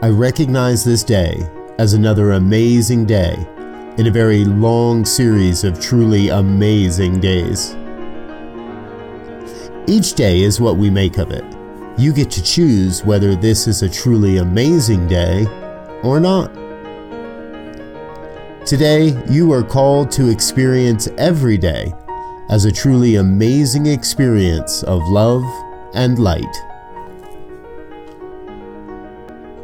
I recognize this day as another amazing day in a very long series of truly amazing days. Each day is what we make of it. You get to choose whether this is a truly amazing day or not. Today, you are called to experience every day as a truly amazing experience of love and light.